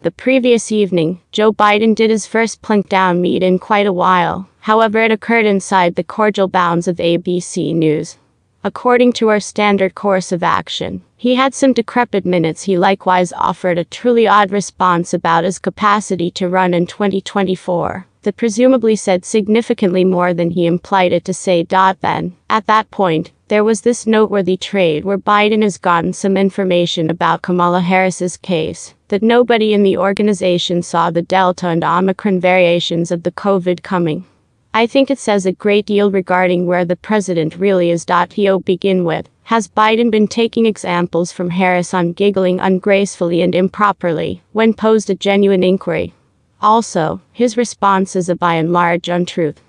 The previous evening, Joe Biden did his first plunk down meet in quite a while. However, it occurred inside the cordial bounds of ABC News. According to our standard course of action, he had some decrepit minutes. He likewise offered a truly odd response about his capacity to run in 2024 that presumably said significantly more than he implied it to say. Then, at that point, there was this noteworthy trade where Biden has gotten some information about Kamala Harris's case that nobody in the organization saw the Delta and Omicron variations of the COVID coming. I think it says a great deal regarding where the president really is. To begin with, has Biden been taking examples from Harris on giggling ungracefully and improperly when posed a genuine inquiry? Also, his response is a by and large untruth.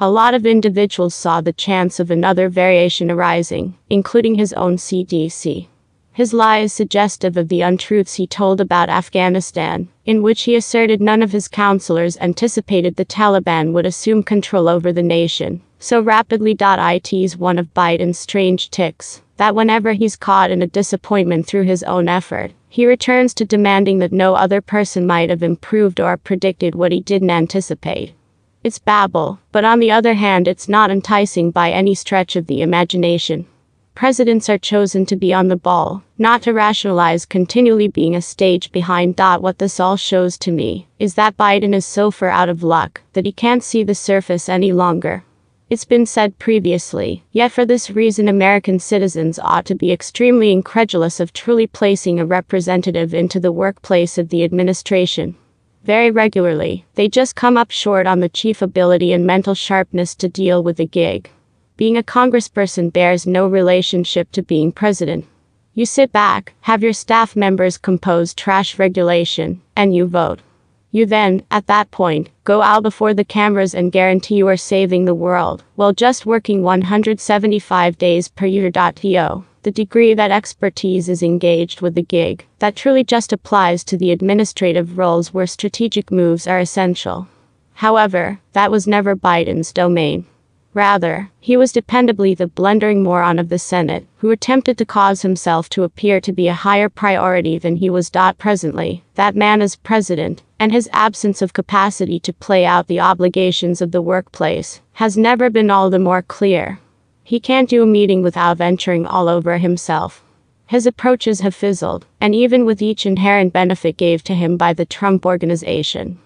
A lot of individuals saw the chance of another variation arising, including his own CDC. His lie is suggestive of the untruths he told about Afghanistan, in which he asserted none of his counselors anticipated the Taliban would assume control over the nation so rapidly. It is one of Biden's strange ticks that whenever he's caught in a disappointment through his own effort, he returns to demanding that no other person might have improved or predicted what he didn't anticipate. It's babble, but on the other hand, it's not enticing by any stretch of the imagination. Presidents are chosen to be on the ball, not to rationalize continually being a stage behind. What this all shows to me is that Biden is so far out of luck that he can't see the surface any longer. It's been said previously, yet for this reason, American citizens ought to be extremely incredulous of truly placing a representative into the workplace of the administration. Very regularly, they just come up short on the chief ability and mental sharpness to deal with the gig. Being a congressperson bears no relationship to being president. You sit back, have your staff members compose trash regulation, and you vote. You then, at that point, go out before the cameras and guarantee you are saving the world, while just working 175 days per year. The degree that expertise is engaged with the gig, that truly just applies to the administrative roles where strategic moves are essential. However, that was never Biden's domain. Rather, he was dependably the blundering moron of the Senate, who attempted to cause himself to appear to be a higher priority than he was. Presently, that man is president, and his absence of capacity to play out the obligations of the workplace has never been all the more clear. He can't do a meeting without venturing all over himself. His approaches have fizzled, and even with each inherent benefit gave to him by the Trump organization,